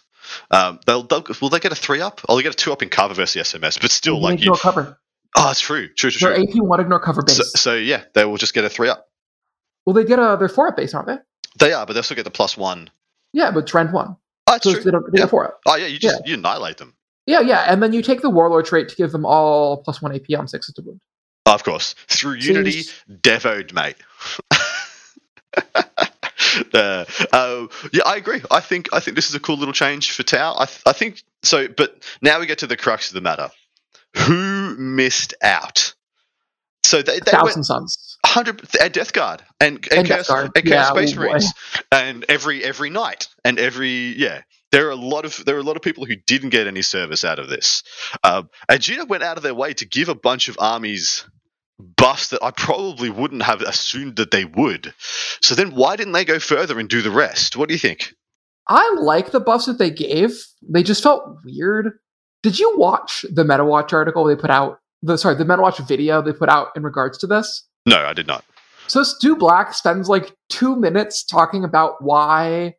Um, they'll, they'll will they get a three up? Oh, they get a two up in cover versus the SMS, but still, like you. cover. Oh, it's true, true, true, Their true. AP one ignore cover base. So, so yeah, they will just get a three up. well, they get a their four up base, aren't they? They are, but they'll still get the plus one. Yeah, but trend one, Oh, it's so true. they don't they Yeah. four up. Oh yeah, you just you annihilate them. Yeah, yeah, and then you take the warlord trait to give them all plus one AP on sixes to wound. Oh, of course, through you Unity, devoed, mate. uh, uh, yeah, I agree. I think I think this is a cool little change for Tau. I, th- I think so. But now we get to the crux of the matter: who missed out? So they, they Thousand Suns. hundred and Death Guard and and, And Death Guard. and Chaos Yeah, Space oh. Marines and every every Knight and every yeah. There are a lot of there are a lot of people who didn't get any service out of this. Um, Gina went out of their way to give a bunch of armies buffs that I probably wouldn't have assumed that they would. So then why didn't they go further and do the rest? What do you think? I like the buffs that they gave. They just felt weird. Did you watch the MetaWatch article they put out? The sorry, the MetaWatch video they put out in regards to this. No, I did not. So Stu Black spends like two minutes talking about why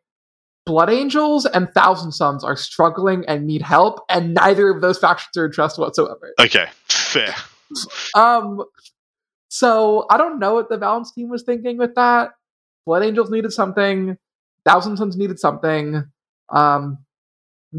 Blood Angels and Thousand Sons are struggling and need help, and neither of those factions are addressed whatsoever. Okay, fair. Um, so I don't know what the balance team was thinking with that. Blood Angels needed something. Thousand Sons needed something. Um,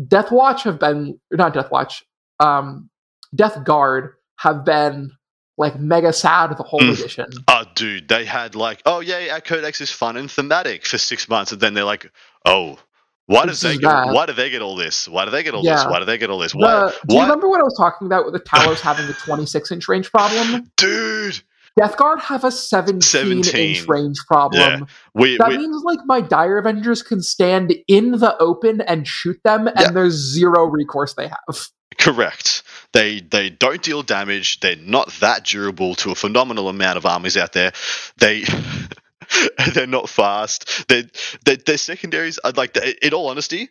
Death Watch have been not Death Watch. Um, Death Guard have been like mega sad the whole Mm. edition. Oh, dude, they had like, oh yeah, our codex is fun and thematic for six months, and then they're like, oh, why This they get? bad. Why do they get all this? Why do they get all this? Why do they get all this? Why? The, do you remember what I was talking about with the Talos having a 26 inch range problem? dude, Death Guard have a 17, 17. inch range problem. we, That we means like my Dire Avengers can stand in the open and shoot them, and Yeah. there's zero recourse they have. correct. They they don't deal damage. They're not that durable to a phenomenal amount of armies out there. They they're not fast. They're, they're, their secondaries are like in all honesty,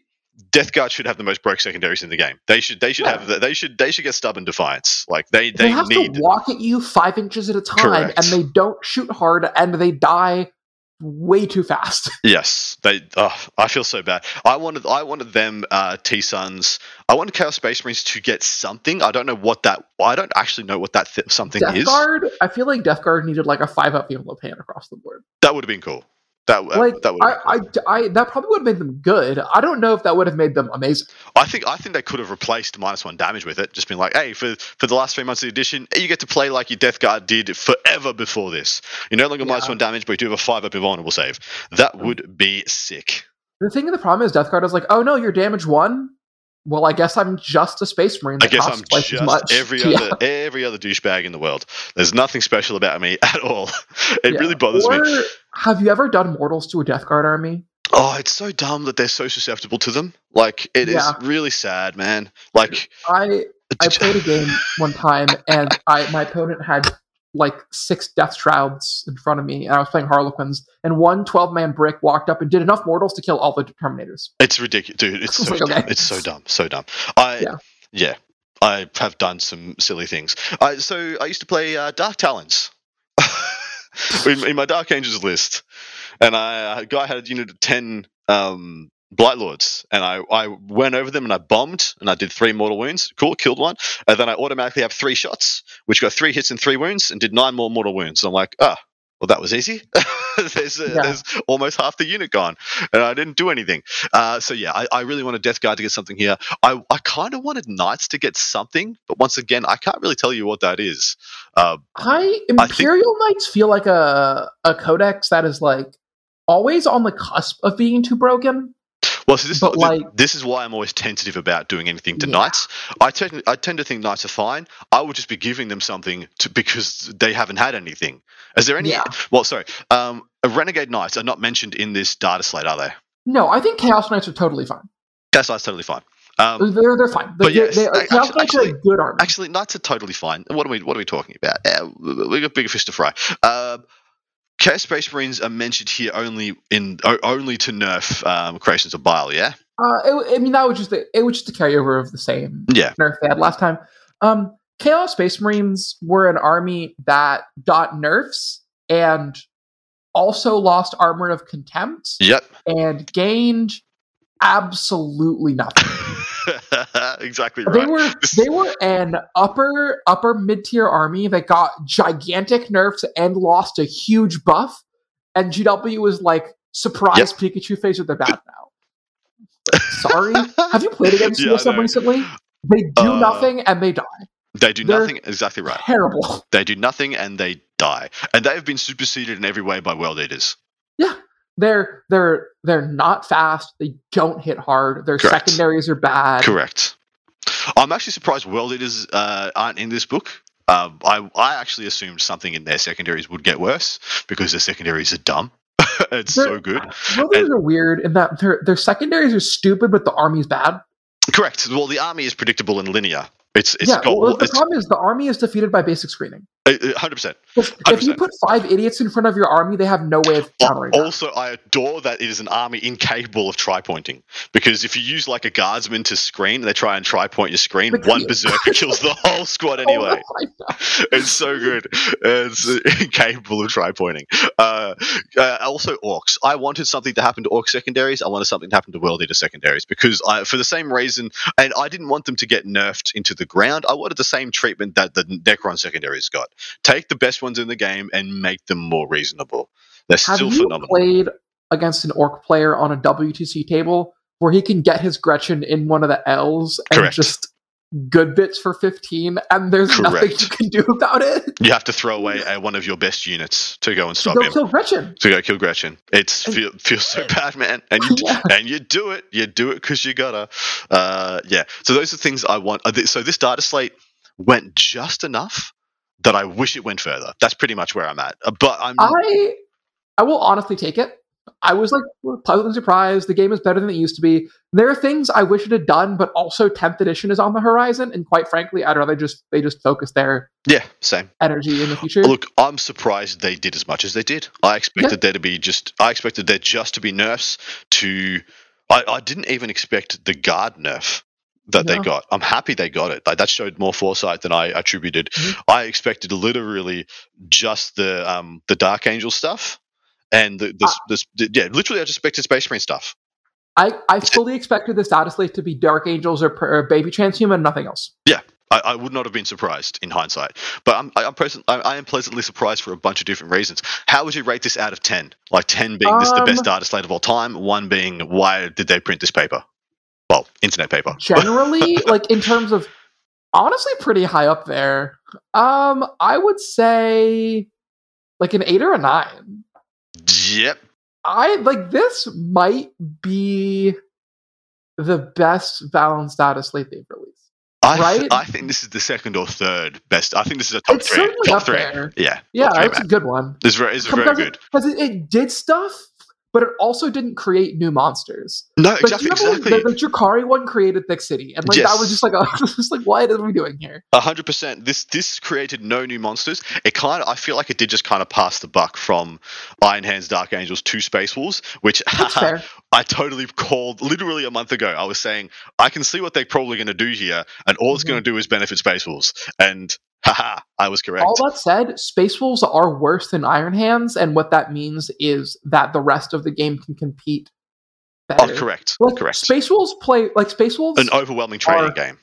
Death Guard should have the most broke secondaries in the game. They should they should Yeah. have they should they should get stubborn defiance. Like they They, they, have need to walk at you five inches at a time, Correct. and they don't shoot hard, and they die way too fast. Yes, they. Oh, I feel so bad. I wanted, I wanted them, uh, T Suns. I wanted Chaos Space Marines to get something. I don't know what that. I don't actually know what that th- something is. Death is. Guard, I feel like Death Guard needed like a five up invuln across the board. That would have been cool. That uh, Like that would. I, I, I, that probably would have made them good. I don't know if that would have made them amazing. I think I think they could have replaced minus one damage with it. Just being like, hey, for for the last three months of the edition, you get to play like your Death Guard did forever before this. You're no longer Yeah. one damage, but you do have a five up invulnerable save. That would be sick. The thing, the problem is Death Guard is like, oh no, you're damage one. Well, I guess I'm just a Space Marine. I guess I'm twice as much. just every Yeah. other every other douchebag in the world. There's nothing special about me at all. It Yeah. really bothers or, me. Have you ever done mortals to a Death Guard army? Oh, it's so dumb that they're so susceptible to them. Like it is Yeah. really sad, man. Like I I played a game one time and I my opponent had like six death shrouds in front of me and I was playing Harlequins and one 12 man brick walked up and did enough mortals to kill all the Terminators. it's ridiculous, dude. It's so Like, dumb. okay. It's so dumb. So dumb. I Yeah. yeah. I have done some silly things. I so I used to play uh, Dark Talons in, in my Dark Angels list, and I a guy had a unit of ten um, Blight Lords, and I, I went over them and I bombed and I did three mortal wounds. Cool, killed one, and then I automatically have three shots, which got three hits and three wounds, and did nine more mortal wounds. I'm like, ah. well, that was easy. there's, uh, Yeah. there's almost half the unit gone, and I didn't do anything. Uh, so yeah, I, I really wanted Death Guard to get something here. I, I kind of wanted Knights to get something, but once again, I can't really tell you what that is. Uh, I I think- Imperial Knights feel like a a codex that is like always on the cusp of being too broken. Well, so this, But, is, like- this is why I'm always tentative about doing anything to Yeah. Knights. I tend, I tend to think Knights are fine. I would just be giving them something to, because they haven't had anything. Is there any? Yeah. Well, sorry. Um, Renegade Knights are not mentioned in this data slate, are they? No, I think Chaos Knights are totally fine. That's that's totally fine. Um, They're they're fine. but They- yes, they- ac- Chaos Knights are actually- a good army. Actually, knights are totally fine. What are we? What are we talking about? Yeah, we got bigger fish to fry. Um, Chaos Space Marines are mentioned here only in only to nerf um, creations of Bile. Yeah, Uh, it, I mean, that was just the, it was just a carryover of the same yeah, nerf they had last time. Um, Chaos Space Marines were an army that got nerfs and also lost Armor of Contempt yep. and gained absolutely nothing. exactly They were they were an upper upper mid tier army that got gigantic nerfs and lost a huge buff, and GW was like, surprise Pikachu face with their bad now. Sorry, have you played against Yeah, CSM recently? They do Uh, nothing and they die. They do they're- nothing. Exactly right. Terrible. They do nothing and they die, and they have been superseded in every way by World Eaters. Yeah, they're they're they're not fast. They don't hit hard. Their Correct. secondaries are bad. Correct. I'm actually surprised World Eaters uh, aren't in this book. Um, I I actually assumed something in their secondaries would get worse because their secondaries are dumb. it's so They're- good. Worlders are weird in that their their secondaries are stupid, but the army's bad. Correct. Well, the army is predictable and linear. It's it's yeah, got well, the it's problem is the army is defeated by basic screening. hundred percent. If you put five idiots in front of your army, they have no way of countering that. Also, I adore that it is an army incapable of tri pointing because if you use like a guardsman to screen, they try and tri point your screen. One berserker kills the whole squad Oh, anyway. Know. it's so good. It's incapable of try pointing. Uh, uh, also, orcs. I wanted something to happen to orc secondaries. I wanted something to happen to world eater secondaries because I, for the same reason, and I didn't want them to get nerfed into the ground. I wanted the same treatment that the Necron secondaries got. Take the best ones in the game and make them more reasonable. They're Have still you phenomenal. played against an orc player on a WTC table where he can get his Gretchin in one of the L's and Correct. just good bits for 15 and there's nothing you can do about it? You have to throw away uh, one of your best units to go and stop go him. kill Gretchin. to go kill Gretchin. It's And- feel, feels so bad, man. And you Yeah. and you do it. You do it because you gotta. Uh, yeah. So those are things I want. uh, So this data slate went just enough that I wish it went further. That's pretty much where I'm at. Uh, But I'm I I will honestly take it. I was like pleasantly surprised. The game is better than it used to be. There are things I wish it had done, but also 10th edition is on the horizon, and quite frankly, I'd rather just they just focus their Yeah, same. energy in the future. Look, I'm surprised they did as much as they did. I expected there to be just. I expected there just to be nerfs. To, I, I didn't even expect the guard nerf that they got. I'm happy they got it. Like that showed more foresight than I attributed. Mhm. I expected literally just the um the Dark Angel stuff and the this, Ah. this yeah literally I just expected Space Marine stuff. I, I fully expected the status slate to be Dark Angels or, or Baby Transhuman, nothing else. I, I would not have been surprised in hindsight, but I'm I, I'm present, I, I am pleasantly surprised for a bunch of different reasons. How would you rate this out of ten? Like ten being this the best Um, data slate of all time, one being why did they print this paper? Well, internet paper. Generally, like in terms of honestly pretty high up there. Um, I would say like an eight or a nine. Yep. I like this might be the best balanced data slate they've released. I, Right? I think this is the second or third best. I think this is a top It's three. Top three. there. Yeah. Yeah, it's a good one. It's very, it's very good. because it, it did stuff, but it also didn't create new monsters. No, Like, exactly, exactly. when The, the Drukari one created Thick City, and like that was just like, a, just like, what are we doing here? A hundred percent. This this created no new monsters. It kind of I feel like it did just kind of pass the buck from Iron Hands, Dark Angels to Space Wolves, which I totally called literally a month ago. I was saying I can see what they're probably going to do here, and all it's Mhm. going to do is benefit Space Wolves. And haha, I was correct. All that said, Space Wolves are worse than Iron Hands, and what that means is that the rest of the game can compete oh, correct, Like correct. Space Wolves play like Space Wolves An overwhelming trading game.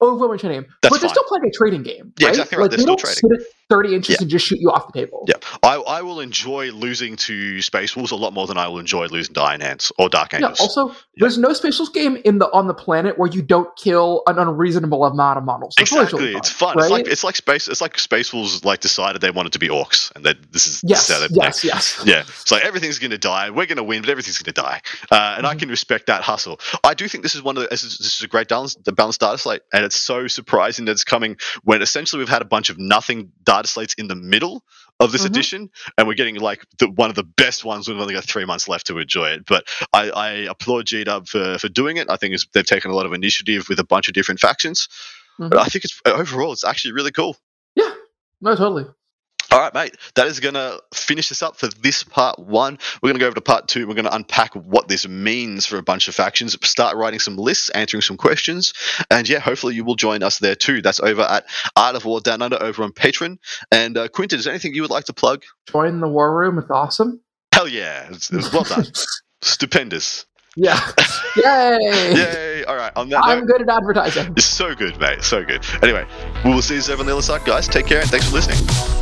overwhelming trading, That's but they're fine. still playing a trading game. Yeah, right? exactly right, Like they're they still trading. sit at thirty inches Yeah. and just shoot you off the table. Yeah, I, I will enjoy losing to Space Wolves a lot more than I will enjoy losing to Iron Hands or Dark Yeah, Angels. also, there's no Space Wolves game in the on the planet where you don't kill an unreasonable amount of models. That's Exactly, really it's fun. right? It's like it's like space. It's like Space Wolves like decided they wanted to be orcs, and that this is yes, this is yes, yes. Yeah, it's like everything's going to die. We're going to win, but everything's going to die, uh, and I Mhm. can respect that hustle. I do think this is one of the, this is, this is a great balance, the balanced data slate, and it's so surprising that it's coming when essentially we've had a bunch of nothing data slates in the middle of this Mhm. edition, and we're getting like the, one of the best ones. We've only got three months left to enjoy it, but I, I applaud G Dub for for doing it. I think it's, they've taken a lot of initiative with a bunch of different factions. Mhm. But I think it's overall it's actually really cool. Yeah, no, totally. All right, mate. That is going to finish us up for this part one. We're going to go over to part two. We're going to unpack what this means for a bunch of factions, start writing some lists, answering some questions. And yeah, hopefully you will join us there too. That's over at Art of War Down Under over on Patreon. And uh, Quinton, is there anything you would like to plug? Join the war room. It's awesome. Hell yeah. It's, it's well done. Stupendous. Yeah. Yay! Yay. All right. On that I'm note, good at advertising. it's so good, mate. So good. Anyway, we will see you over on the other side, guys. Take care and thanks for listening.